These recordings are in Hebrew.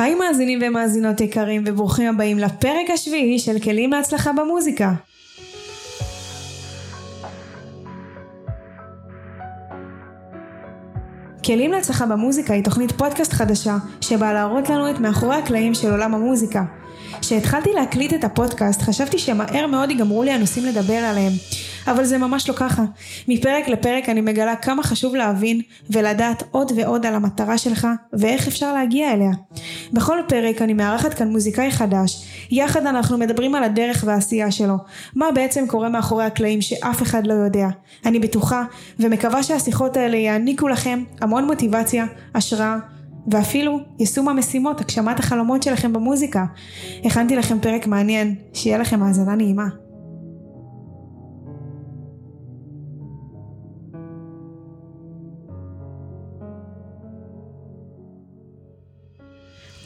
היי מאזינים ומאזינות יקרים וברוכים הבאים לפרק השביעי של כלים להצלחה במוזיקה. כלים להצלחה במוזיקה היא תוכנית פודקאסט חדשה שבאה להראות לנו את מאחורי הקלעים של עולם המוזיקה. כשהתחלתי להקליט את הפודקאסט חשבתי שמהר מאוד ייגמרו לי הנושאים לדבר עליהם, אבל זה ממש לא ככה. מפרק לפרק אני מגלה כמה חשוב להבין ולדעת עוד ועוד על המטרה שלך ואיך אפשר להגיע אליה. בכל פרק אני מארחת כאן מוזיקאי חדש, יחד אנחנו מדברים על הדרך והעשייה שלו, מה בעצם קורה מאחורי הקלעים שאף אחד לא יודע. אני בטוחה ומקווה שהשיחות האלה יעניקו לכם המון מוטיבציה, השראה ואפילו יישום המשימות, הגשמת החלומות שלכם במוזיקה. הכנתי לכם פרק מעניין, שיהיה לכם האזנה נעימה.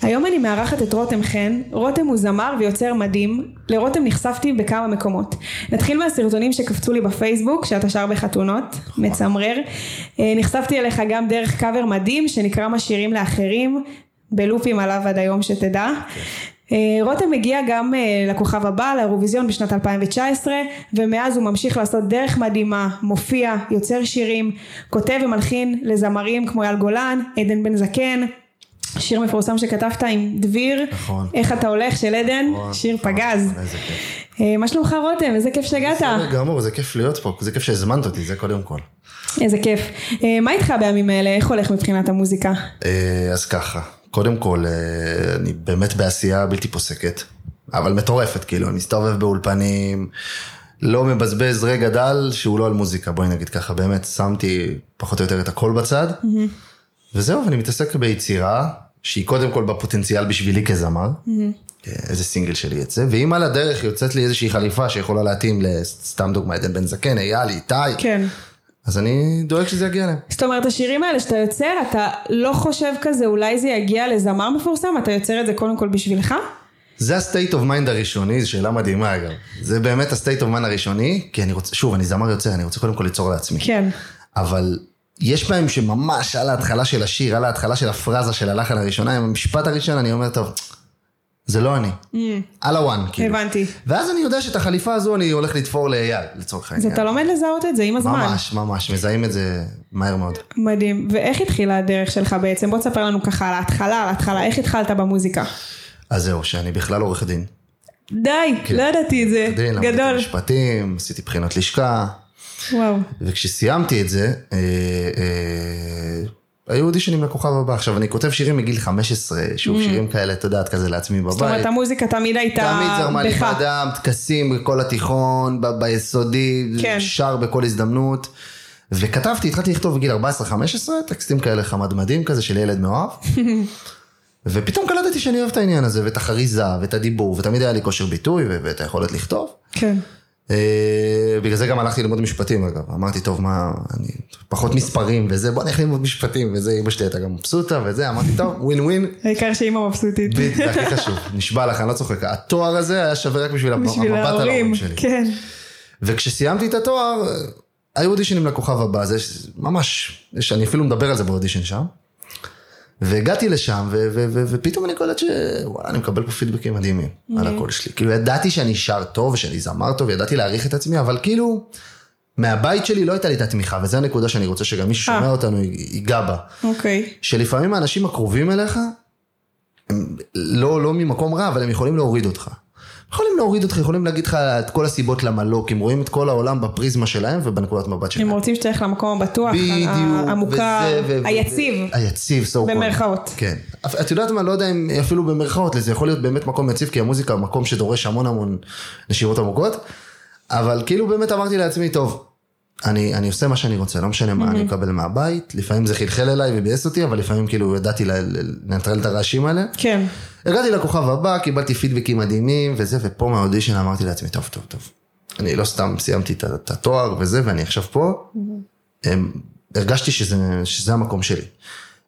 היום אני מארחת את רותם חן, רותם הוא זמר ויוצר מדהים, לרותם נחשפתי בכמה מקומות. נתחיל מהסרטונים שקפצו לי בפייסבוק, שאתה שר בחתונות, מצמרר. אה, נחשפתי אליך גם דרך קאבר מדהים, שנקרא משירים לאחרים, בלופים עליו עד היום שתדע. אה, רותם הגיע גם אה, לכוכב הבא, לאירוויזיון בשנת 2019, ומאז הוא ממשיך לעשות דרך מדהימה, מופיע, יוצר שירים, כותב ומלחין לזמרים כמו אייל גולן, עדן בן זקן, שיר מפורסם שכתבת עם דביר, נכון. איך אתה הולך של עדן, נכון, שיר נכון, פגז. כיף. אה, מה שלומך רותם? איזה כיף שהגעת. בסדר גמור, זה כיף להיות פה, זה כיף שהזמנת אותי, זה קודם כל. איזה כיף. אה, מה איתך בימים האלה? איך הולך מבחינת המוזיקה? אה, אז ככה, קודם כל, אני באמת בעשייה בלתי פוסקת, אבל מטורפת, כאילו, אני מסתובב באולפנים, לא מבזבז רגע דל שהוא לא על מוזיקה, בואי נגיד ככה, באמת שמתי פחות או יותר את הכל בצד, וזהו, ואני מתעסק ביצירה, שהיא קודם כל בפוטנציאל בשבילי כזמר, איזה סינגל שלי יצא, ואם על הדרך יוצאת לי איזושהי חליפה שיכולה להתאים לסתם דוגמא, עדן בן זקן, אייל, איתי, כן. אז אני דואג שזה יגיע להם. זאת אומרת, השירים האלה שאתה יוצר, אתה לא חושב כזה, אולי זה יגיע לזמר מפורסם? אתה יוצר את זה קודם כל בשבילך? זה ה-state of mind הראשוני, זו שאלה מדהימה אגב. זה באמת ה-state of mind הראשוני, כי אני רוצה, שוב, אני זמר יוצא, אני רוצה קודם כל ליצור לעצמי. כן. אבל יש בהם שממש על ההתחלה של השיר, על ההתחלה של הפרזה של הלחן הראשונה, עם המשפט הראשון, אני אומר, טוב, זה לא אני. על הוואן, כאילו. הבנתי. ואז אני יודע שאת החליפה הזו אני הולך לתפור לאייל, לצורך אז העניין. אתה לומד לזהות את זה עם הזמן. ממש, ממש, מזהים את זה מהר מאוד. מדהים. ואיך התחילה הדרך שלך בעצם? בוא תספר לנו ככה על ההתחלה, על ההתחלה, איך התחלת במוזיקה? אז זהו, שאני בכלל עורך דין. די, לא ידעתי את זה. דין, למדתי גדול. משפטים, עשיתי בחינות לשכה. וואו. וכשסיימתי את זה, אה, אה, היו אודישנים לכוכב הבא. עכשיו, אני כותב שירים מגיל 15, שוב, שירים כאלה, את יודעת, כזה לעצמי בבית. Mm. זאת אומרת, המוזיקה תמיד הייתה תמיד זרמה לי בך. בדם, טקסים בכל התיכון, ב- ביסודי, כן. שר בכל הזדמנות. וכתבתי, התחלתי לכתוב בגיל 14-15, טקסטים כאלה חמדמדים כזה של ילד מאוהב. ופתאום קלטתי שאני אוהב את העניין הזה, ואת החריזה, ואת הדיבור, ותמיד היה לי כושר ביטוי, ואת היכולת לכתוב. כן. אה, בגלל זה גם הלכתי ללמוד משפטים אגב, אמרתי טוב מה, אני פחות מספרים וזה, בוא נלך ללמוד משפטים וזה, אמא שלי הייתה גם מבסוטה וזה, אמרתי טוב, ווין ווין, העיקר שאימא מבסוטית. בדיוק, זה הכי חשוב, נשבע לך, אני לא צוחק, התואר הזה היה שווה רק בשביל המבט על ההורים. שלי. כן. וכשסיימתי את התואר, היו אודישנים לכוכב הבא, זה ממש, אני אפילו מדבר על זה באודישן שם. והגעתי לשם, ו- ו- ו- ופתאום אני קולט שוואלה, אני מקבל פה פידבקים מדהימים על הקול שלי. כאילו, ידעתי שאני שר טוב, ושאני זמר טוב, ידעתי להעריך את עצמי, אבל כאילו, מהבית שלי לא הייתה לי את התמיכה, וזו הנקודה שאני רוצה שגם מי ששומע אה. אותנו ייגע בה. אוקיי. שלפעמים האנשים הקרובים אליך, הם לא, לא ממקום רע, אבל הם יכולים להוריד אותך. יכולים להוריד אותך, יכולים להגיד לך את כל הסיבות למה לא, כי הם רואים את כל העולם בפריזמה שלהם ובנקודת מבט שלהם. הם רוצים שתלך למקום הבטוח, בדיוק, המוכר, וזה, ו- היציב. היציב, called. במרכאות. כן. את יודעת מה, לא יודע אם אפילו במרכאות, זה יכול להיות באמת מקום יציב, כי המוזיקה הוא מקום שדורש המון המון נשימות עמוקות, אבל כאילו באמת אמרתי לעצמי, טוב, אני, אני עושה מה שאני רוצה, לא משנה מה אני מקבל מהבית, לפעמים זה חלחל אליי וביאס אותי, אבל לפעמים כאילו ידעתי לנטרל את הרעשים האלה. כן. הגעתי לכוכב הבא, קיבלתי פידבקים מדהימים וזה, ופה מהאודישן אמרתי לעצמי, טוב, טוב, טוב. אני לא סתם סיימתי את התואר וזה, ואני עכשיו פה. הם, הרגשתי שזה, שזה המקום שלי.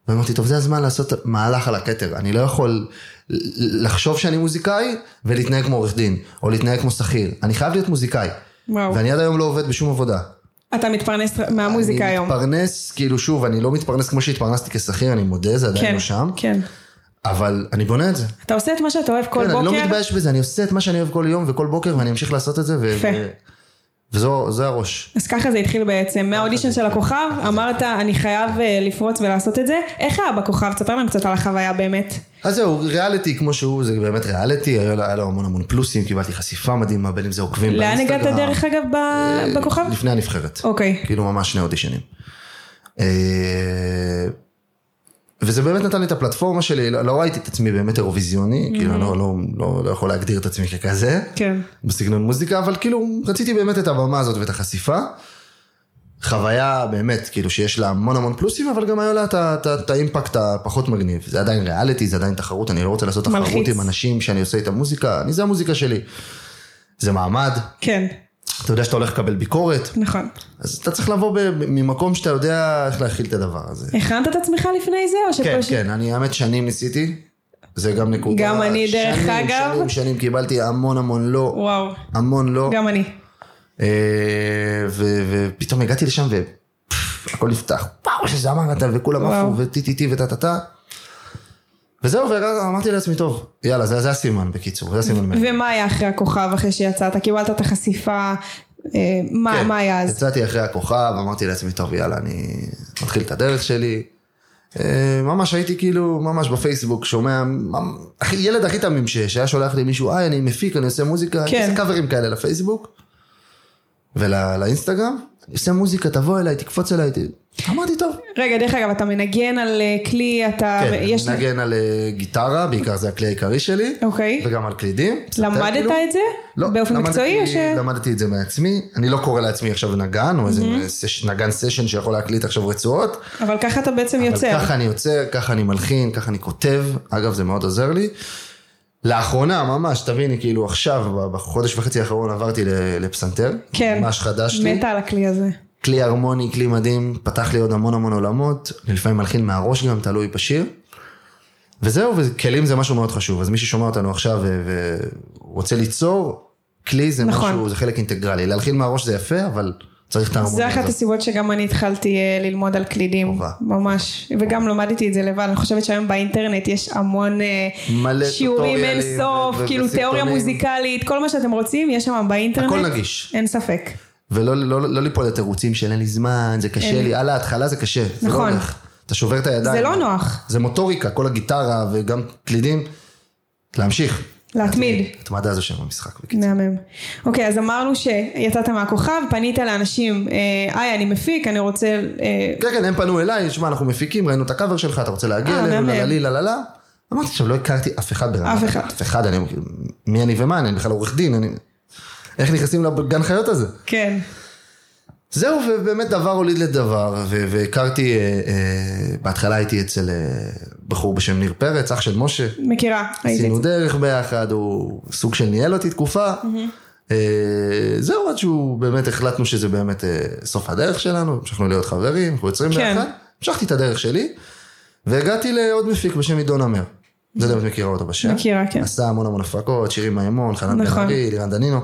ואמרתי, טוב, זה הזמן לעשות מהלך על הכתר. אני לא יכול לחשוב שאני מוזיקאי ולהתנהג כמו עורך דין, או להתנהג כמו שכיר. אני חייב להיות מוזיקאי. וואו. ואני עד היום לא עובד בשום עבודה. אתה מתפרנס מהמוזיקה אני היום. מתפרנס, כאילו שוב, אני לא מתפרנס כמו שהתפרנסתי כשכיר, אני מודה, זה עדיין כן. לא שם. כן. אבל אני בונה את זה. אתה עושה את מה שאתה אוהב כל כן, בוקר. אני לא מתבייש בזה, אני עושה את מה שאני אוהב כל יום וכל בוקר, ואני אמשיך לעשות את זה, יפה. ו- וזו זה הראש. אז ככה זה התחיל בעצם, מהאודישן של הכוכב, אמרת אני חייב אה, לפרוץ ולעשות את זה. איך היה בכוכב? תספר לנו קצת על החוויה באמת. אז זהו, ריאליטי כמו שהוא, זה באמת ריאליטי, היה לו, המון המון פלוסים, קיבלתי חשיפה מדהימה, בין אם זה עוקבים לאן באינסטגרם. הגעת דרך אגב ב- אה, בכוכב? לפני הנבחרת. אוקיי. כאילו ממש שני אודישנים. וזה באמת נתן לי את הפלטפורמה שלי, לא, לא ראיתי את עצמי באמת אירוויזיוני, כאילו אני לא, לא, לא, לא יכול להגדיר את עצמי ככזה, כן. בסגנון מוזיקה, אבל כאילו רציתי באמת את הבמה הזאת ואת החשיפה. חוויה באמת, כאילו שיש לה המון המון פלוסים, אבל גם היה לה את את את האימפקט הפחות מגניב. זה עדיין ריאליטי, זה עדיין תחרות, אני לא רוצה לעשות תחרות מלחיץ. עם אנשים שאני עושה איתם מוזיקה, אני זה המוזיקה שלי. זה מעמד, כן, אתה יודע שאתה הולך לקבל ביקורת, נכון. אז אתה צריך לבוא ב- ממקום שאתה יודע איך להכיל את הדבר הזה. הכנת את עצמך לפני זה או כן, שפשוט... כן, אני האמת שנים ניסיתי, זה גם נקודה. גם אני, דרך שנים, אגב. שנים, שנים קיבלתי המון המון לא, וואו, המון לא. גם אני. אה, ו- ופתאום הגעתי לשם והכל נפתח, וואו, שזה אמרת, וכולם. עפו, וטי טי טי וטה טה טה. וזהו, ואמרתי לעצמי, טוב, יאללה, זה זה הסימן בקיצור, זה הסימן. מהם. ומה היה אחרי הכוכב אחרי שיצאת? קיבלת את החשיפה, אה, מה כן, מה היה אז? יצאתי אחרי הכוכב, אמרתי לעצמי, טוב, יאללה, אני מתחיל את הדרך שלי. אה, ממש הייתי כאילו, ממש בפייסבוק, שומע, ילד הכי תמים שיש, היה שולח לי מישהו, היי, אני מפיק, אני עושה מוזיקה, אני כן. עושה קאברים כאלה לפייסבוק ולאינסטגרם, עושה מוזיקה, תבוא אליי, תקפוץ אליי, אמרתי, טוב. רגע, דרך אגב, אתה מנגן על אה, כלי, אתה... כן, אני מנגן על אה, גיטרה, בעיקר זה הכלי העיקרי שלי, אוקיי. וגם על קלידים. למדת כאילו. את זה? לא, באופן למדתי- מקצועי או ש... למדתי את זה מעצמי, אני לא קורא לעצמי עכשיו נגן, או איזה סש- נגן סשן שיכול להקליט עכשיו רצועות, אבל ככה אתה בעצם אבל יוצר. ככה אני יוצר, ככה אני מלחין, ככה אני כותב, אגב זה מאוד עוזר לי. לאחרונה, ממש, תביני, כאילו עכשיו, בחודש וחצי האחרון עברתי לפסנתר, כן. ממש חדש לי, מתה על הכלי הזה. כלי הרמוני, כלי מדהים, פתח לי עוד המון המון עולמות, לפעמים מלחין מהראש גם, תלוי בשיר. וזהו, וכלים זה משהו מאוד חשוב, אז מי ששומע אותנו עכשיו ורוצה ליצור, כלי זה נכון. משהו, זה חלק אינטגרלי, להלחין מהראש זה יפה, אבל צריך את זה ההרמוניה אחת הזאת. הסיבות שגם אני התחלתי אה, ללמוד על קלידים. חובה. ממש. וגם למדתי את זה לבד. אני חושבת שהיום באינטרנט יש המון אה, שיעורים אין סוף, כאילו תיאוריה. מוזיקלית, כל מה שאתם רוצים, יש שם באינטרנט. הכל נגיש. אין ספק. ולא לא, לא ליפול לתירוצים של אין לי זמן, זה קשה אין. לי, על ההתחלה זה קשה. זה לא נכון. אתה שובר את הידיים. זה לא נוח. זה מוטוריקה, כל הגיטרה וגם קלידים. להמשיך. להתמיד. התמדה זה שם המשחק. בקיצור. מהמם. אוקיי, אז אמרנו שיצאת מהכוכב, פנית לאנשים, אה, היי, אני מפיק, אני רוצה... אה, כן, כן, הם פנו אליי, שמע, אנחנו מפיקים, ראינו את הקאבר שלך, אתה רוצה להגיע אה, אלינו. לללי, לללה. אמרתי, עכשיו, לא הכרתי אף אחד ברמת. אף אחד. אף אחד, אני, מי אני ומה, אני בכלל עורך דין, אני... איך נכנסים לגן חיות הזה? כן. זהו, ובאמת דבר הוליד לדבר, והכרתי, אה, אה, בהתחלה הייתי אצל אה, בחור בשם ניר פרץ, אח של משה. מכירה, את עשינו זה. דרך ביחד, הוא סוג של ניהל אותי תקופה. אה, זהו, עד שהוא באמת החלטנו שזה באמת אה, סוף הדרך שלנו, המשכנו להיות חברים, אנחנו יוצרים כן. ביחד. המשכתי את הדרך שלי, והגעתי לעוד מפיק בשם עידון עמר. יודע אם את מכירה אותו בשם. מכירה, כן. עשה המון המון הפקות, שירים מימון, חנן בן נכון. ארי, לירן דנינו.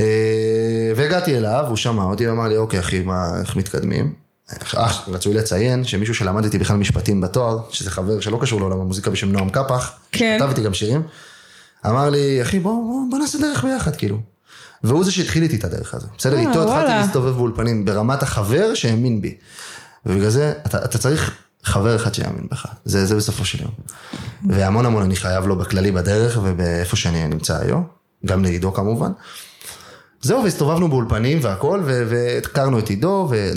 אה, והגעתי אליו, הוא שמע אותי ואמר לי, אוקיי אחי, מה, איך מתקדמים? אה, רצוי לציין שמישהו שלמד איתי בכלל משפטים בתואר, שזה חבר שלא קשור לעולם המוזיקה בשם נועם קפח, כן. כתב איתי גם שירים, אמר לי, אחי בוא, בוא, בוא נעשה דרך ביחד, כאילו. והוא זה שהתחיל איתי את הדרך הזו. בסדר, אה, איתו התחלתי. להסתובב באולפנים ברמת החבר שהאמין בי. ובגלל זה, אתה, אתה צריך חבר אחד שיאמין בך. זה, זה בסופו של יום. והמון המון אני חייב לו בכללי בדרך ובאיפה שאני נמצא היום. גם לעידו כמובן. זהו, והסתובבנו באולפנים והכל, והכרנו את עידו, ו...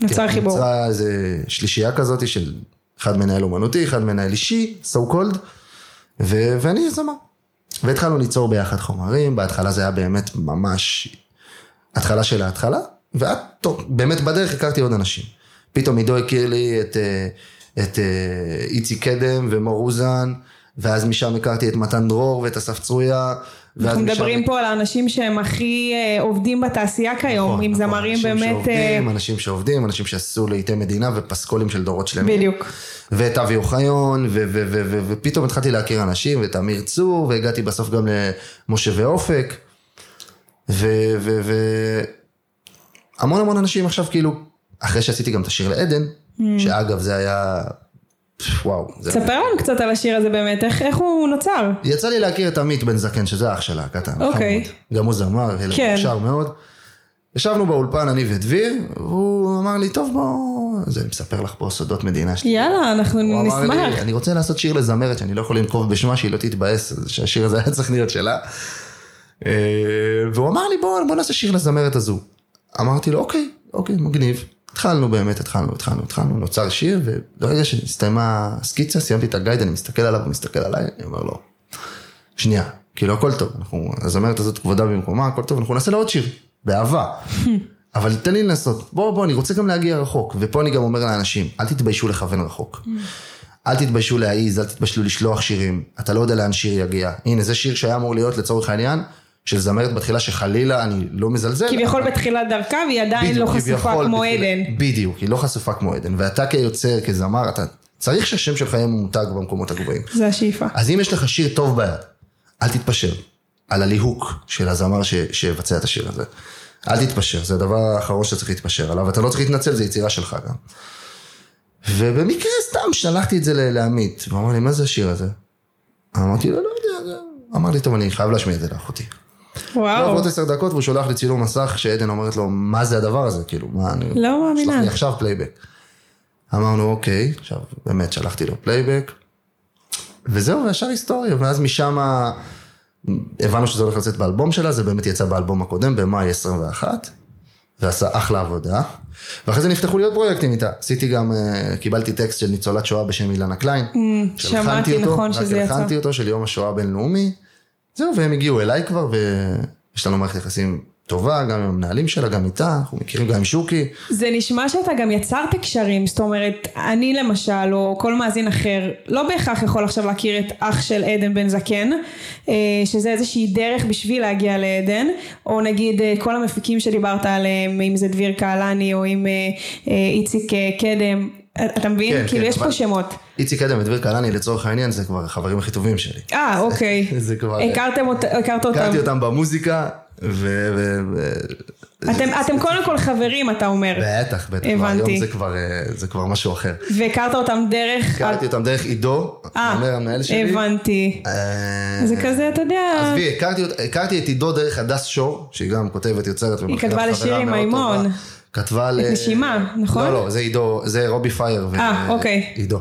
נוצר חיבור. נוצרה איזה שלישייה כזאת של אחד מנהל אומנותי, אחד מנהל אישי, so called, ו- ואני זמר. והתחלנו ליצור ביחד חומרים, בהתחלה זה היה באמת ממש התחלה של ההתחלה, ואת, טוב, באמת בדרך הכרתי עוד אנשים. פתאום עידו הכיר לי את, אה, את אה, איציק קדם ומור אוזן, ואז משם הכרתי את מתן דרור ואת אסף צרויה. אנחנו משם- מדברים פה על האנשים שהם הכי אה, עובדים בתעשייה כיום, נכון, עם נכון, זמרים אנשים באמת... אה, שעובדים, אנשים שעובדים, אנשים שעשו לעיתי מדינה ופסקולים של דורות שלמים. בדיוק. ואת אבי אוחיון, ופתאום התחלתי להכיר אנשים, ואת אמיר צור, והגעתי בסוף גם למשה ואופק. ו- ו- ו- המון המון אנשים עכשיו כאילו, אחרי שעשיתי גם את השיר לעדן, Mm. שאגב זה היה וואו. ספר לנו קצת על השיר הזה באמת, איך, איך הוא נוצר? יצא לי להכיר את עמית בן זקן, שזה אח שלה, הקטן. אוקיי. חמוד. גם הוא זמר, כן. מוכשר מאוד. ישבנו באולפן, אני ודביר, והוא אמר לי, טוב בוא... אז אני מספר לך פה סודות מדינה שלי. יאללה, אנחנו הוא אמר לי, נשמח. אני רוצה לעשות שיר לזמרת שאני לא יכול לנקוב בשמה, שהיא לא תתבאס, שהשיר הזה היה צריך להיות שלה. אה, והוא אמר לי, בוא, בוא נעשה שיר לזמרת הזו. אמרתי לו, אוקיי, אוקיי, מגניב. התחלנו באמת, התחלנו, התחלנו, התחלנו, נוצר שיר, וברגע שהסתיימה הסקיצה, סיימתי את הגייד, אני מסתכל עליו, הוא מסתכל עליי, אני אומר לו, שנייה, כאילו הכל טוב, אנחנו, הזמרת הזאת כבודה במקומה, הכל טוב, אנחנו נעשה לה עוד שיר, באהבה. אבל תן לי לנסות, בוא בוא, אני רוצה גם להגיע רחוק, ופה אני גם אומר לאנשים, אל תתביישו לכוון רחוק. אל תתביישו להעיז, אל תתביישו לשלוח שירים, אתה לא יודע לאן שיר יגיע. הנה, זה שיר שהיה אמור להיות לצורך העניין, של זמרת בתחילה שחלילה, אני לא מזלזל. כביכול אבל- בתחילת דרכה והיא עדיין לא בדיוק, חשופה כביכול, כמו בתחילה- עדן. בדיוק, היא לא חשופה כמו עדן. ואתה כיוצר, כזמר, אתה צריך שהשם שלך יהיה ממותג במקומות הגבוהים. זה השאיפה. אז אם יש לך שיר טוב ביד, אל תתפשר על הליהוק של הזמר ש- שיבצע את השיר הזה. אל תתפשר, זה הדבר האחרון שצריך להתפשר עליו, אתה לא צריך להתנצל, זה יצירה שלך גם. ובמקרה סתם שלחתי את זה לעמית, והוא אמר לי, מה זה השיר הזה? אמרתי לו, לא יודע, זה... אמר לי, טוב, אני חייב להשמיע את זה לאחותי. לא וואו. עוברות עשר דקות והוא שולח לי צילום מסך שעדן אומרת לו, מה זה הדבר הזה? כאילו, מה אני... לא מאמינה. שלח לי עכשיו פלייבק. אמרנו, אוקיי, עכשיו באמת שלחתי לו פלייבק, וזהו, וישר היסטוריה, ואז משם הבנו שזה הולך לצאת באלבום שלה, זה באמת יצא באלבום הקודם, במאי 21, ועשה אחלה עבודה. ואחרי זה נפתחו לי עוד פרויקטים איתה. עשיתי גם, אה, קיבלתי טקסט של ניצולת שואה בשם אילנה קליין. Mm, שמעתי, נכון, רק שזה יצא. הלחנתי אותו של יום השואה הבינלאומי. זהו, והם הגיעו אליי כבר, ויש לנו מערכת יחסים טובה, גם עם המנהלים שלה, גם איתה, אנחנו מכירים גם עם שוקי. זה נשמע שאתה גם יצרת קשרים, זאת אומרת, אני למשל, או כל מאזין אחר, לא בהכרח יכול עכשיו להכיר את אח של עדן בן זקן, אה, שזה איזושהי דרך בשביל להגיע לעדן, או נגיד אה, כל המפיקים שדיברת עליהם, אם זה דביר קהלני, או אם אה, איציק קדם, אתה מבין? כן, כאילו כן, יש אבל- פה שמות. איציק אדם ודביר קהלני לצורך העניין, זה כבר החברים הכי טובים שלי. אה, אוקיי. זה כבר- הכרתם אות- הכרת אותם. הכרתי אותם במוזיקה, ו... ו- אתם, אתם קודם כל חברים, אתה אומר. בטח, בטח, הבנתי. היום זה כבר, אה, זה כבר משהו אחר. והכרת אותם דרך... הכרתי אותם דרך עידו, אה, אומר המנהל שלי. הבנתי. אה, זה כזה, אתה יודע... עזבי, הכרתי את עידו דרך הדס שור, שהיא גם כותבת, יוצרת כתבה חברה לשיר עם מאוד מימון. כתבה ל... נשימה, נכון? לא, לא, זה עידו, זה רובי פייר. אה, אוקיי. עידו.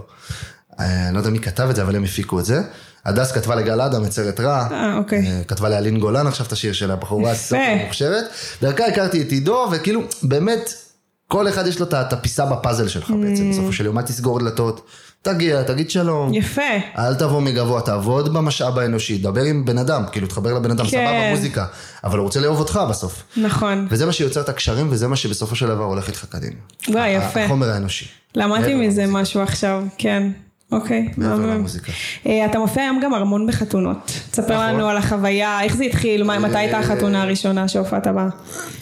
אה, אני לא יודע מי כתב את זה, אבל הם הפיקו את זה. הדס כתבה לגל אדם, יצרת רע. אה, אוקיי. אה, כתבה לאלין גולן עכשיו את השיר שלה, בחורה סופר מוכשרת. דרכה הכרתי את עידו, וכאילו, באמת, כל אחד יש לו את את הפיסה בפאזל שלך בעצם, Mm. בסופו של יום, אל תסגור דלתות, תגיע, תגיד שלום. יפה. אל תבוא מגבוה, תעבוד במשאב האנושי, דבר עם בן אדם, כאילו תחבר לבן אדם, כן. סבבה מוזיקה, אבל הוא רוצה לאהוב אותך בסוף. נכון. וזה מה שיוצר את הקשרים, וזה מה שבסופו של דבר הולך איתך קדימה. וואי, יפה. החומר האנושי. למדתי מזה משהו עכשיו, כן. אוקיי. מעבר מהמם. למוזיקה. אה, אתה מופיע היום גם המון בחתונות. תספר נכון. לנו על החוויה, איך זה התחיל, מתי הייתה החתונה הראשונה שהופעת בה?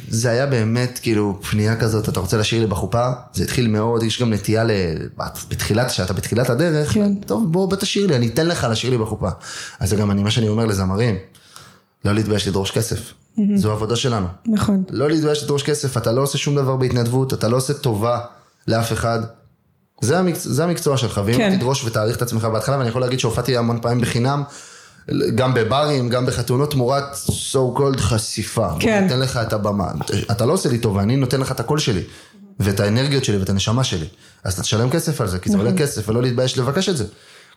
זה היה באמת כאילו פנייה כזאת, אתה רוצה לשיר לי בחופה? זה התחיל מאוד, יש גם נטייה ל... בתחילת, כשאתה בתחילת הדרך, כן. טוב בוא בוא תשאיר לי, אני אתן לך לשיר לי בחופה. אז זה גם אני, מה שאני אומר לזמרים, לא להתבייש לדרוש כסף. זו העבודה שלנו. נכון. לא להתבייש לדרוש כסף, אתה לא עושה שום דבר בהתנדבות, אתה לא עושה טובה לאף אחד. זה, המקצוע, זה המקצוע שלך, ואם כן. תדרוש ותעריך את עצמך בהתחלה, ואני יכול להגיד שהופעתי המון פעמים בחינם, גם בברים, גם בחתונות, תמורת so called חשיפה. כן. בוא נותן לך את הבמה. אתה לא עושה לי טובה, אני נותן לך את הקול שלי, ואת האנרגיות שלי, ואת הנשמה שלי. אז אתה תשלם כסף על זה, כי זה נכון. עולה כסף, ולא להתבייש לבקש את זה.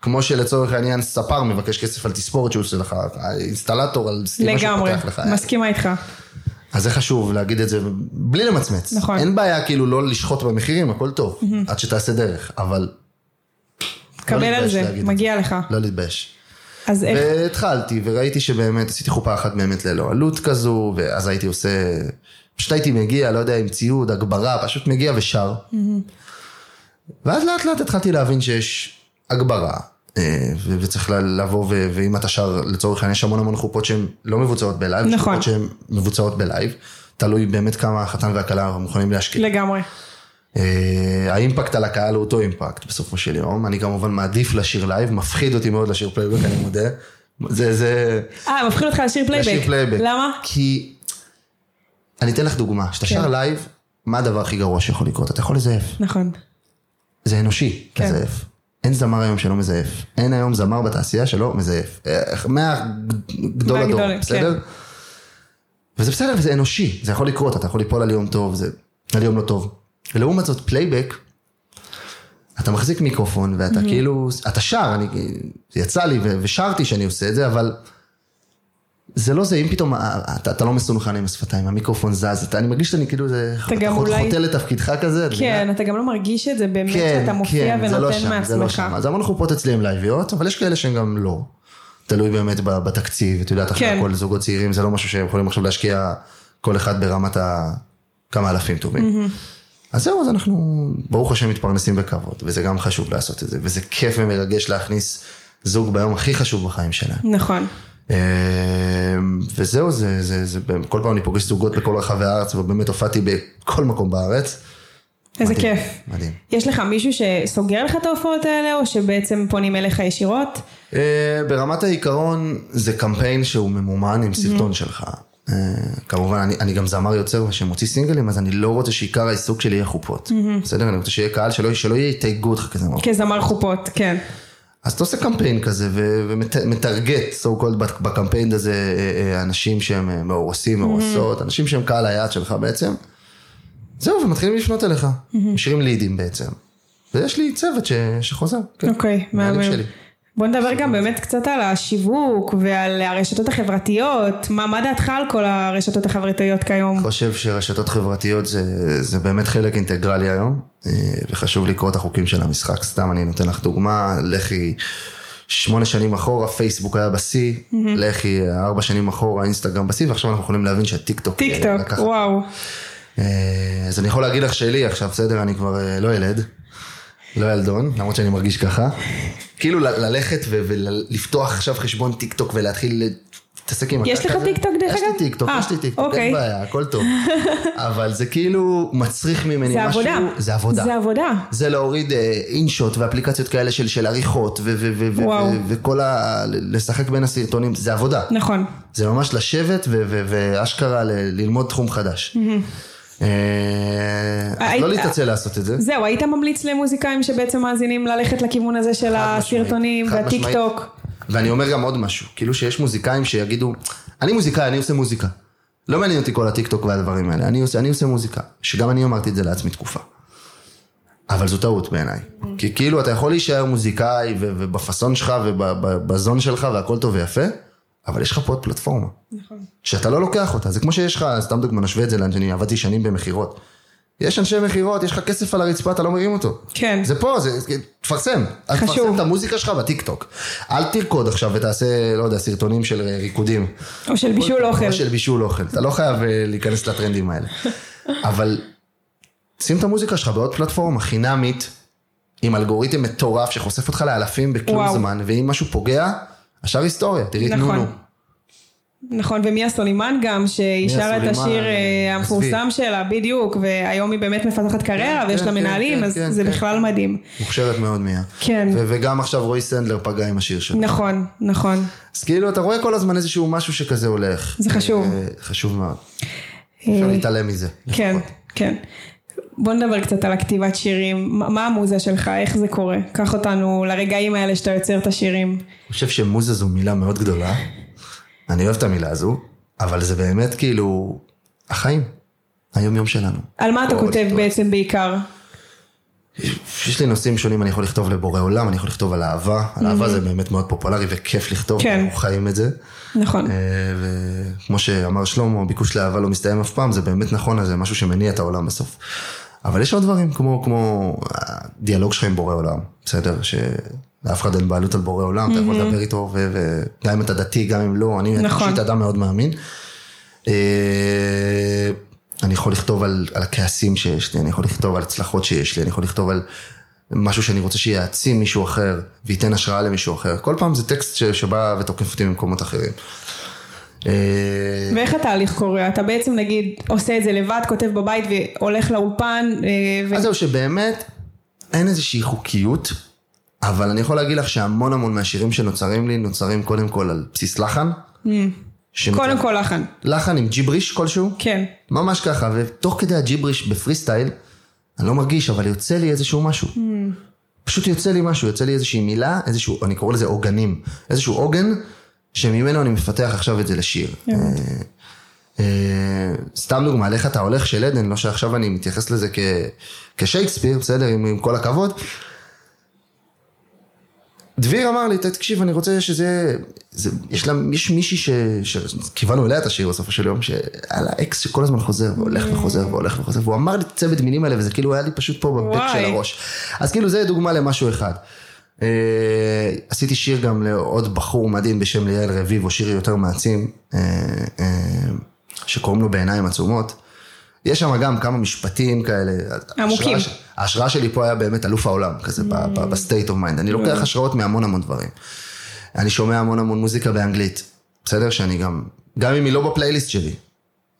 כמו שלצורך העניין ספר מבקש כסף על תספורת שהוא עושה לך, האינסטלטור על סתימה שהוא לגמרי. פותח לך. מסכימה איתך. אז זה חשוב להגיד את זה בלי למצמץ. נכון. אין בעיה כאילו לא לשחוט במחירים, הכל טוב, עד שתעשה דרך, אבל קבל על להתבייש זה, מגיע לך. לא להתבייש. אז איך... והתחלתי, וראיתי שבאמת עשיתי חופה אחת באמת ללא עלות כזו, ואז הייתי עושה, פשוט הייתי מגיע, לא יודע, עם ציוד, הגברה, פשוט מגיע ושר. ואז לאט לאט התחלתי להבין שיש הגברה, וצריך ל- לבוא, ואם אתה שר, לצורך העניין, יש המון המון חופות שהן לא מבוצעות בלייב, יש נכון. חופות שהן מבוצעות בלייב, תלוי באמת כמה החתן והכלה מוכנים להשקיע. לגמרי. אה, האימפקט על הקהל הוא אותו אימפקט בסופו של יום, אני כמובן מעדיף לשיר לייב, מפחיד אותי מאוד לשיר פלייבק, אני מודה. זה, זה, אה, מפחיד אותך לשיר פלייבק. לשיר פלייבק. למה? כי, אני אתן לך דוגמה, כשאתה כן. שר לייב, מה הדבר הכי גרוע שיכול לקרות? אתה יכול לזייף. נכון. זה אנושי, כן. לזייף. אין זמר היום שלא מזייף. אין היום זמר בתעשייה שלא מזייף. אה, מגדול הדור, בסדר? כן. וזה בסדר, וזה אנושי, זה יכול לקרות, אתה יכול ליפול על יום טוב, זה על יום לא טוב. ולעומת זאת, פלייבק, אתה מחזיק מיקרופון ואתה כאילו, אתה שר, אני, יצא לי ושרתי שאני עושה את זה, אבל זה לא זה, אם פתאום אה, אתה, אתה לא מסונכן עם השפתיים, המיקרופון זז, אתה, אני מרגיש שאני כאילו, זה, אתה חוט- אולי- חוטא לתפקידך כזה, כן, מבינה? אתה גם לא מרגיש את זה באמת כן, שאתה מופיע כן, זה לא ונותן שם, זה לא מעצמך. שם. אז המון חופות אצלי הם לייביות, אבל יש כאלה שהם גם לא. תלוי באמת בתקציב, את יודעת, אחרי כן. הכל זוגות צעירים, זה לא משהו שהם יכולים עכשיו להשקיע כל אחד ברמת ה... כמה אלפים טובים. אז זהו, אז אנחנו, ברוך השם, מתפרנסים בכבוד, וזה גם חשוב לעשות את זה, וזה כיף ומרגש להכניס זוג ביום הכי חשוב בחיים שלהם. נכון. אה, וזהו, זה, זה, זה, כל פעם אני פוגש זוגות בכל רחבי הארץ, ובאמת הופעתי בכל מקום בארץ. איזה מדהים, כיף. מדהים. יש לך מישהו שסוגר לך את ההופעות האלה, או שבעצם פונים אליך ישירות? אה, ברמת העיקרון זה קמפיין שהוא ממומן עם סרטון שלך. אה, כמובן, אני, אני גם זמר יוצר שמוציא סינגלים, אז אני לא רוצה שעיקר העיסוק שלי יהיה חופות. בסדר? אני רוצה שיהיה קהל שלא, שלא יתייגו אותך כזמר. כזמר חופות, כן. אז אתה עושה קמפיין כזה ומטרגט, so called, בק- בקמפיין הזה אה, אה, אנשים שהם אה, מאורסים, מאורסות, אנשים שהם קהל היעד שלך בעצם. זהו, ומתחילים לפנות אליך. משאירים לידים בעצם. ויש לי צוות ש- שחוזר. כן. אוקיי, מהמם. בוא נדבר גם באמת קצת על השיווק ועל הרשתות החברתיות. מה, מה דעתך על כל הרשתות החברתיות כיום? אני חושב שרשתות חברתיות זה, זה באמת חלק אינטגרלי היום, אה, וחשוב לקרוא את החוקים של המשחק. סתם אני נותן לך דוגמה, לכי שמונה שנים אחורה, פייסבוק היה בשיא, לכי ארבע שנים אחורה, אינסטגרם בשיא, ועכשיו אנחנו יכולים להבין שהטיקטוק אה, טיק טוק, וואו. אה, אז אני יכול להגיד לך שלי עכשיו, בסדר, אני כבר לא ילד, לא ילדון, למרות שאני מרגיש ככה. כאילו ללכת ולפתוח עכשיו חשבון טיק טוק ולהתחיל להתעסק עם יש לך. טיק טוק, דרך יש אגב? לי טיק טוק, אה, יש לי טיק טוק, אוקיי. אין בעיה, הכל טוב. אבל זה כאילו מצריך ממני זה משהו, עבודה. זה עבודה. זה עבודה. זה להוריד אה, אינשוט ואפליקציות כאלה של, עריכות וכל ה... לשחק בין הסרטונים, זה עבודה. נכון. זה ממש לשבת ואשכרה ללמוד תחום חדש. אה, אז היית- לא להתעצל לעשות את זה. זהו, היית ממליץ למוזיקאים שבעצם מאזינים ללכת לכיוון הזה של הסרטונים והטיק. טוק? ואני אומר גם עוד משהו, כאילו שיש מוזיקאים שיגידו, אני מוזיקאי, אני עושה מוזיקה. לא מעניין אותי כל הטיקטוק והדברים האלה, אני עושה, אני עושה מוזיקה. שגם אני אמרתי את זה לעצמי תקופה. אבל זו טעות בעיניי. כי כאילו אתה יכול להישאר מוזיקאי ובפאסון שלך ובזון שלך והכל טוב ויפה, אבל יש לך פה עוד פלטפורמה. נכון. שאתה לא לוקח אותה, זה כמו שיש לך, סתם דוגמא, נשווה את זה, אני עבדתי שנים במכירות. יש אנשי מכירות, יש לך כסף על הרצפה, אתה לא מרים אותו. כן. זה פה, זה, תפרסם. אז חשוב. תפרסם את המוזיקה שלך בטיקטוק. אל תרקוד עכשיו ותעשה, לא יודע, סרטונים של אה, ריקודים. או של בישול אוכל. או של בישול אוכל. אתה לא חייב אה, להיכנס לטרנדים האלה. אבל שים את המוזיקה שלך בעוד פלטפורמה חינמית, עם אלגוריתם מטורף שחושף אותך לאלפים בכלום וואו. זמן, ואם משהו פוגע, השאר היסטוריה, תראי את נכון. נונו. נכון, ומיה סולימן גם, שהיא שרה את השיר אה, המפורסם. שלה, בדיוק, והיום היא באמת מפתחת קריירה כן, ויש לה כן, מנהלים, כן, אז כן, זה כן. בכלל מדהים. מוכשרת מאוד מיה. כן. וגם עכשיו רועי סנדלר פגע עם השיר שלו. נכון, נכון. אז כאילו אתה רואה כל הזמן איזשהו משהו שכזה הולך. זה חשוב. אה, חשוב מאוד. אפשר להתעלם מזה. כן. כן. בוא נדבר קצת על הכתיבת שירים. מה- המוזה שלך? איך זה קורה? קח אותנו לרגעים האלה שאתה יוצר את השירים. אני חושב שמוזה זו מילה מאוד גדולה. אני אוהב את המילה הזו, אבל זה באמת כאילו החיים, היום יום שלנו. על מה אתה כותב. בעצם בעיקר? יש לי נושאים שונים, אני יכול לכתוב לבורא עולם, אני יכול לכתוב על אהבה. על אהבה זה באמת מאוד פופולרי וכיף לכתוב, כן. אנחנו חיים את זה. נכון. אה, וכמו שאמר שלמה, ביקוש לאהבה לא מסתיים אף פעם, זה באמת נכון, זה משהו שמניע את העולם בסוף. אבל יש עוד דברים, כמו, כמו הדיאלוג שלך עם בורא עולם, בסדר? שלאף אחד אין בעלות על בורא עולם, אתה יכול לדבר איתו, וגם אם אתה דתי, גם אם לא, אני נכון. אישית אדם מאוד מאמין. אה, אני יכול לכתוב על, על הכעסים שיש לי, אני יכול לכתוב על הצלחות שיש לי, אני יכול לכתוב על משהו שאני רוצה שיעצים מישהו אחר וייתן השראה למישהו אחר. כל פעם זה טקסט ש, שבא ותוקף אותי ממקומות אחרים. אה, ואיך התהליך קורה? אתה בעצם נגיד עושה את זה לבד, כותב בבית והולך לאולפן, אה, ו... אז זהו שבאמת אין איזושהי חוקיות, אבל אני יכול להגיד לך שהמון המון מהשירים שנוצרים לי, נוצרים קודם כל על בסיס לחן. שנוצר- קודם כל לחן. לחן עם ג'יבריש כלשהו. כן. ממש ככה, ותוך כדי הג'יבריש בפרי סטייל, אני לא מרגיש, אבל יוצא לי איזשהו משהו. פשוט יוצא לי משהו, יוצא לי איזושהי מילה, איזשהו, אני קורא לזה עוגנים, איזשהו עוגן, שממנו אני מפתח עכשיו את זה לשיר. אה, אה, סתם דוגמה, לך אתה הולך של עדן, לא שעכשיו אני מתייחס לזה כשייקספיר, בסדר, עם, כל הכבוד. דביר אמר לי, תקשיב, אני רוצה שזה, זה, יש, לה, יש מישהי ש, שכיוונו אליה את השיר בסופו של יום, שהיה לה אקס שכל הזמן חוזר והולך וחוזר והולך וחוזר, והוא אמר לי צוות מילים האלה, וזה כאילו היה לי פשוט פה בבק של הראש. אז כאילו זה דוגמה למשהו אחד. Uh, עשיתי שיר גם לעוד בחור מדהים בשם ליאל רביבו, שיר יותר מעצים, uh, uh, שקוראים לו בעיניים עצומות. יש שם גם כמה משפטים כאלה. עמוקים. ההשראה, ההשראה שלי פה היה באמת אלוף העולם, כזה mm. ב state of mind. אני לוקח השראות מהמון המון דברים. אני שומע המון המון מוזיקה באנגלית, בסדר? שאני גם, גם אם היא לא בפלייליסט שלי,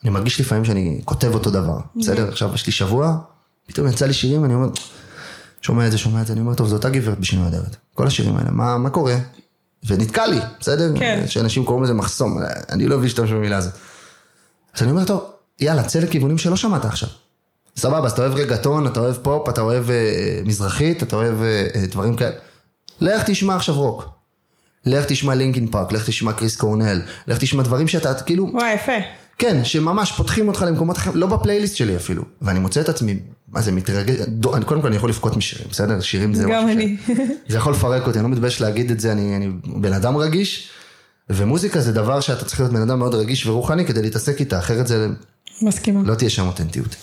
אני מרגיש לפעמים שאני כותב אותו דבר, בסדר? עכשיו יש לי שבוע, פתאום יצא לי שירים, אני אומר, שומע את זה, שומע את זה, אני אומר, טוב, זו אותה גברת בשינוי אדרת. כל השירים האלה, מה, מה קורה? ונתקע לי, בסדר? כן. שאנשים קוראים לזה מחסום, אני לא אוהב להשתמש במילה הזאת. אז אני אומר, טוב, יאללה, צא לכיוונים שלא שמעת עכשיו. סבבה, אז אתה אוהב רגטון, אתה אוהב פופ, אתה אוהב אה, מזרחית, אתה אוהב אה, אה, דברים כאלה. לך תשמע עכשיו רוק. לך תשמע לינקין פארק, לך תשמע קריס קורנל, לך תשמע דברים שאתה כאילו... וואי, יפה. כן, שממש פותחים אותך למקומות אחרים, לא בפלייליסט שלי אפילו. ואני מוצא את עצמי, מה זה מתרגש, קודם כל אני יכול לבכות משירים, בסדר? שירים זה גם אני. ש- זה יכול לפרק אותי, אני לא מתבייש להגיד את זה, אני, אני בן אדם רגיש, ומוזיקה זה דבר שאתה צריך להיות בן אדם מאוד רגיש ורוחני כדי להתעסק איתה, אחרת זה מסכימה. לא תהיה שם אותנטיות.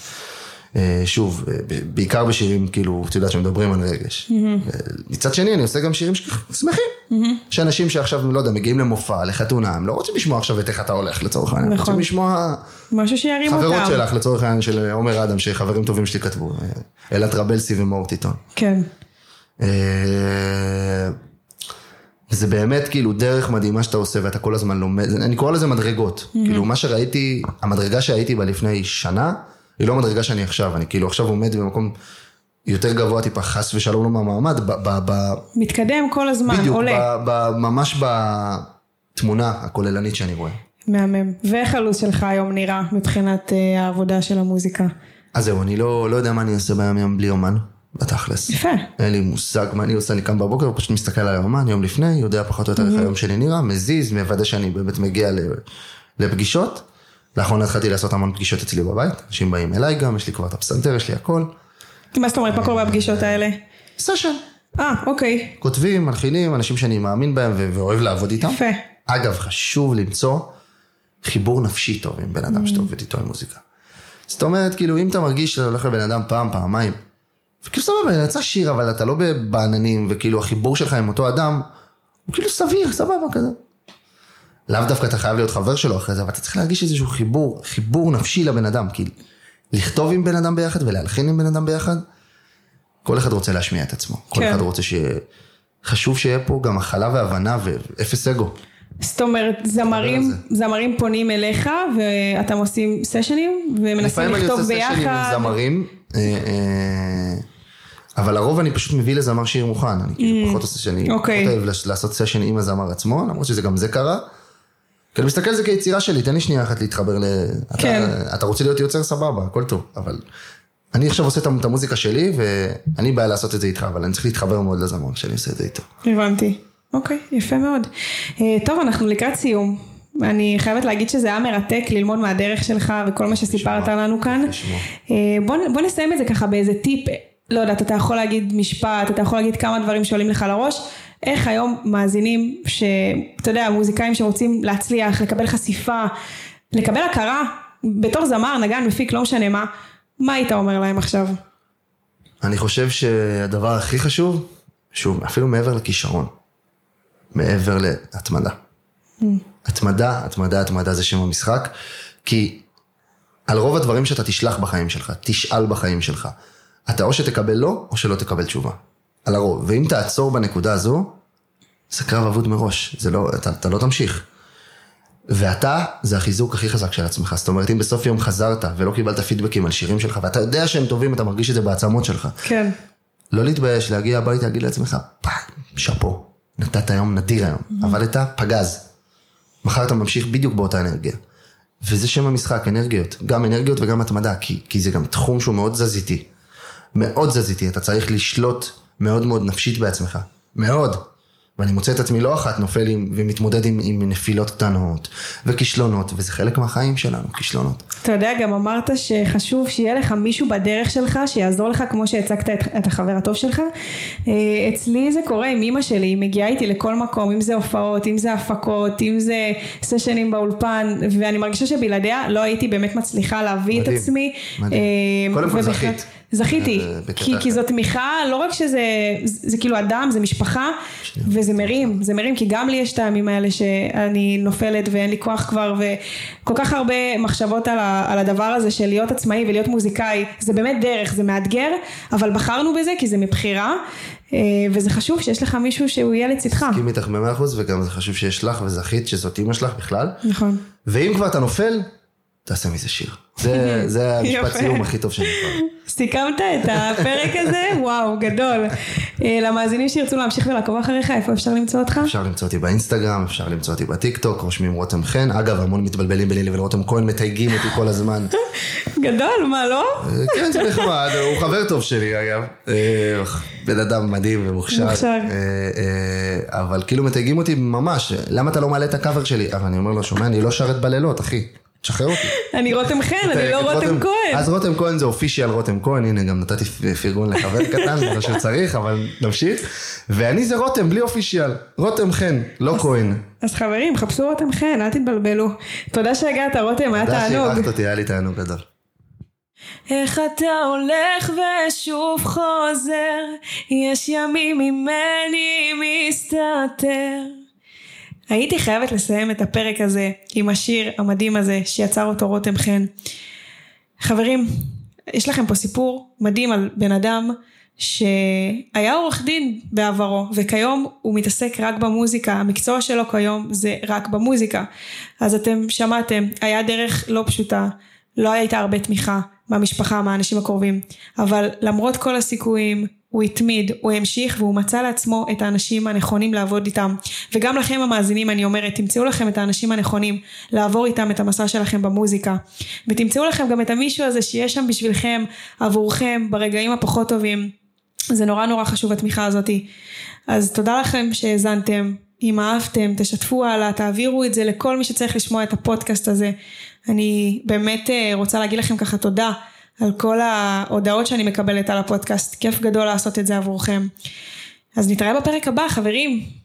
אה, שוב, אה, בעיקר בשירים, כאילו, את יודעת, שמדברים על רגש. אה, מצד שני, אני עושה גם שירים שמחים. יש אנשים שעכשיו, לא יודע, מגיעים למופע, לחתונה, הם לא רוצים לשמוע עכשיו את איך אתה הולך, לצורך העניין. נכון. רוצים לשמוע משהו שירים אותם. חברות שלך, לצורך העניין של עומר אדם, שחברים טובים שלי כתבו. אה, אלעד רבלסי ומאור טיטון. כן. זה באמת כאילו דרך מדהימה שאתה עושה ואתה כל הזמן לומד, אני קורא לזה מדרגות. כאילו מה שראיתי, המדרגה שהייתי בה לפני שנה, היא לא המדרגה שאני עכשיו, אני כאילו עכשיו עומד במקום יותר גבוה טיפה, חס ושלום לא מהמעמד, ב- ב- ב- מתקדם כל הזמן, בדיוק, עולה. ב- ב- ממש בתמונה הכוללנית שאני רואה. מהמם. ואיך הלו"ז שלך היום נראה מבחינת אה, העבודה של המוזיקה? אז זהו, אני לא, לא יודע מה אני עושה ביום יום בלי אומן, בתכלס. יפה. אין לי מושג מה אני עושה, אני קם בבוקר ופשוט מסתכל על היומן יום לפני, יודע פחות או יותר איך היום שלי נראה, מזיז, מוודא שאני באמת מגיע לפגישות. לאחרונה התחלתי לעשות המון פגישות אצלי בבית, אנשים באים אליי גם, יש לי כבר את הפסנתר, יש לי הכל. מה זאת אומרת, מה קורה בפגישות האלה? סשן. אה, אוקיי. כותבים, מלחינים, אנשים שאני מאמין בהם ואוהב לעבוד איתם. יפה. אגב, חשוב למצוא חיבור נפשי טוב עם בן אדם שאתה עובד איתו עם מוזיקה. זאת אומרת, כאילו, אם אתה מרגיש שאתה הולך לבן אדם פעם, פעמיים, וכאילו סבבה, יצא שיר, אבל אתה לא בעננים, וכאילו החיבור שלך עם אותו אדם, הוא כאילו סביר, סבבה כזה. לאו דווקא אתה חייב להיות חבר שלו אחרי זה, אבל אתה צריך להרגיש איזשהו חיבור, חיבור נפשי לבן אדם, כאילו, לכתוב עם בן אדם ביחד ולהלחין עם בן אדם ביחד, כל אחד רוצה להשמיע את עצמו. כל כן. אחד רוצה ש... חשוב שיהיה פה גם הכלה והבנה ואפס אגו. זאת אומרת, זמרים, זמרים פונים אליך ואתם עושים סשנים ומנסים לפעמים אני לכתוב עושה סשנים עם ביחד. זמרים, אה, אה, אבל לרוב אני פשוט מביא לזמר שיר מוכן, אני כאילו פחות עושה שאני אוקיי. פחות אוהב לעשות סשן עם הזמר עצמו, למרות שזה גם זה קרה. כי אני מסתכל על זה כיצירה שלי, תן לי שנייה אחת להתחבר ל... אתה- כן. אתה רוצה להיות יוצר סבבה, הכל טוב, אבל אני עכשיו עושה את המ- את המוזיקה שלי, לי בעיה לעשות את זה איתך, אבל אני צריך להתחבר מאוד לזמר שאני עושה את זה איתו. הבנתי. אוקיי, יפה מאוד. אה, טוב, אנחנו לקראת סיום. אני חייבת להגיד שזה היה מרתק ללמוד מהדרך שלך וכל מה שסיפרת לשמוע. לנו כאן. לשמוע. אה, בוא, בוא נסיים את זה ככה באיזה טיפ, לא יודעת, אתה יכול להגיד משפט, אתה יכול להגיד כמה דברים שעולים לך לראש. איך היום מאזינים, שאתה יודע, מוזיקאים שרוצים להצליח, לקבל חשיפה, לקבל הכרה, בתור זמר, נגן, מפיק, לא משנה מה, מה היית אומר להם עכשיו? אני חושב שהדבר הכי חשוב, שוב, אפילו מעבר לכישרון, מעבר להתמדה. התמדה, התמדה, התמדה זה שם המשחק, כי על רוב הדברים שאתה תשלח בחיים שלך, תשאל בחיים שלך, אתה או שתקבל לא, או שלא תקבל תשובה. על הרוב. ואם תעצור בנקודה הזו, זה קרב אבוד מראש, זה לא, אתה, אתה לא תמשיך. ואתה, זה החיזוק הכי חזק של עצמך. זאת אומרת, אם בסוף יום חזרת ולא קיבלת פידבקים על שירים שלך, ואתה יודע שהם טובים, אתה מרגיש את זה בעצמות שלך. כן. לא להתבייש, להגיע הביתה, להגיד לעצמך, "fuck, שאפו, נתת היום נדיר היום, עבדת, פגז. מחר אתה ממשיך בדיוק באותה אנרגיה. וזה שם המשחק, אנרגיות. גם אנרגיות וגם התמדה, כי, כי זה גם תחום שהוא מאוד תזזיתי. מאוד תזזיתי, אתה צריך לשלוט מאוד מאוד נפשית בעצמך. מאוד. ואני מוצא את עצמי לא אחת נופל עם, ומתמודד עם, עם נפילות קטנות וכישלונות, וזה חלק מהחיים שלנו, כישלונות. אתה יודע, גם אמרת שחשוב שיהיה לך מישהו בדרך שלך שיעזור לך כמו שהצגת את, את החבר הטוב שלך. אה, אצלי זה קורה עם אימא שלי, היא מגיעה איתי לכל מקום, אם זה הופעות, אם זה הפקות, אם זה סשנים באולפן, ואני מרגישה שבלעדיה לא הייתי באמת מצליחה להביא מדהים, את עצמי. מדהים. אה, קודם כל זכית. זכיתי, אה, כי, כי. זו תמיכה, לא רק שזה, זה, זה כאילו אדם, זה משפחה, וזה מרים, זה מרים, כי גם לי יש את הימים האלה שאני נופלת ואין לי כוח כבר, וכל כך הרבה מחשבות על, ה, על הדבר הזה של להיות עצמאי ולהיות מוזיקאי, זה באמת דרך, זה מאתגר, אבל בחרנו בזה כי זה מבחירה, אה, וזה חשוב שיש לך מישהו שהוא יהיה לצדך. מסכים איתך במאה אחוז, וגם זה חשוב שיש לך וזכית שזאת אימא שלך בכלל. נכון. ואם כבר אתה נופל, תעשה מזה שיר. זה, זה המשפט. סיום הכי טוב שאני יכול. סיכמת את הפרק הזה? וואו, גדול. אה, למאזינים שירצו להמשיך ולעקוב אחריך, איפה אפשר למצוא אותך? אפשר למצוא אותי באינסטגרם, אפשר למצוא אותי בטיק טוק, רושמים רותם חן. אגב, המון מתבלבלים ביני לבין רותם כהן, מתייגים אותי כל הזמן. גדול, מה לא? אה, כן, זה נחמד, הוא חבר טוב שלי אגב. אה, בן אדם מדהים ומוכשר. מוכשר. אבל כאילו מתייגים אותי ממש, למה אתה לא מעלה את הקאבר שלי? אבל אני אומר לו, שומע, אני לא שרת בלילות, אחי. תשחרר אותי. אני רותם חן, אני לא רותם כהן. אז רותם כהן זה אופישיאל רותם כהן, הנה גם נתתי פרגון לחבר קטן, זה מה שצריך, אבל נמשיך. ואני זה רותם, בלי אופישיאל. רותם חן, לא כהן. אז חברים, חפשו רותם חן, אל תתבלבלו. תודה שהגעת, רותם, היה תודה תענוג. שאירחת אותי, היה לי תענוג גדול. איך אתה הולך ושוב חוזר, יש ימים ממני מסתתר. הייתי חייבת לסיים את הפרק הזה עם השיר המדהים הזה שיצר אותו רותם חן. חברים, יש לכם פה סיפור מדהים על בן אדם שהיה עורך דין בעברו וכיום הוא מתעסק רק במוזיקה, המקצוע שלו כיום זה רק במוזיקה. אז אתם שמעתם, היה דרך לא פשוטה, לא הייתה הרבה תמיכה מהמשפחה, מהאנשים הקרובים, אבל למרות כל הסיכויים הוא התמיד, הוא המשיך והוא מצא לעצמו את האנשים הנכונים לעבוד איתם. וגם לכם המאזינים אני אומרת, תמצאו לכם את האנשים הנכונים לעבור איתם את המסע שלכם במוזיקה. ותמצאו לכם גם את המישהו הזה שיהיה שם בשבילכם, עבורכם, ברגעים הפחות טובים. זה נורא נורא חשוב התמיכה הזאתי. אז תודה לכם שהאזנתם. אם אהבתם, תשתפו הלאה, תעבירו את זה לכל מי שצריך לשמוע את הפודקאסט הזה. אני באמת אה, רוצה להגיד לכם ככה תודה על כל ההודעות שאני מקבלת על הפודקאסט. כיף גדול לעשות את זה עבורכם. אז נתראה בפרק הבא, חברים.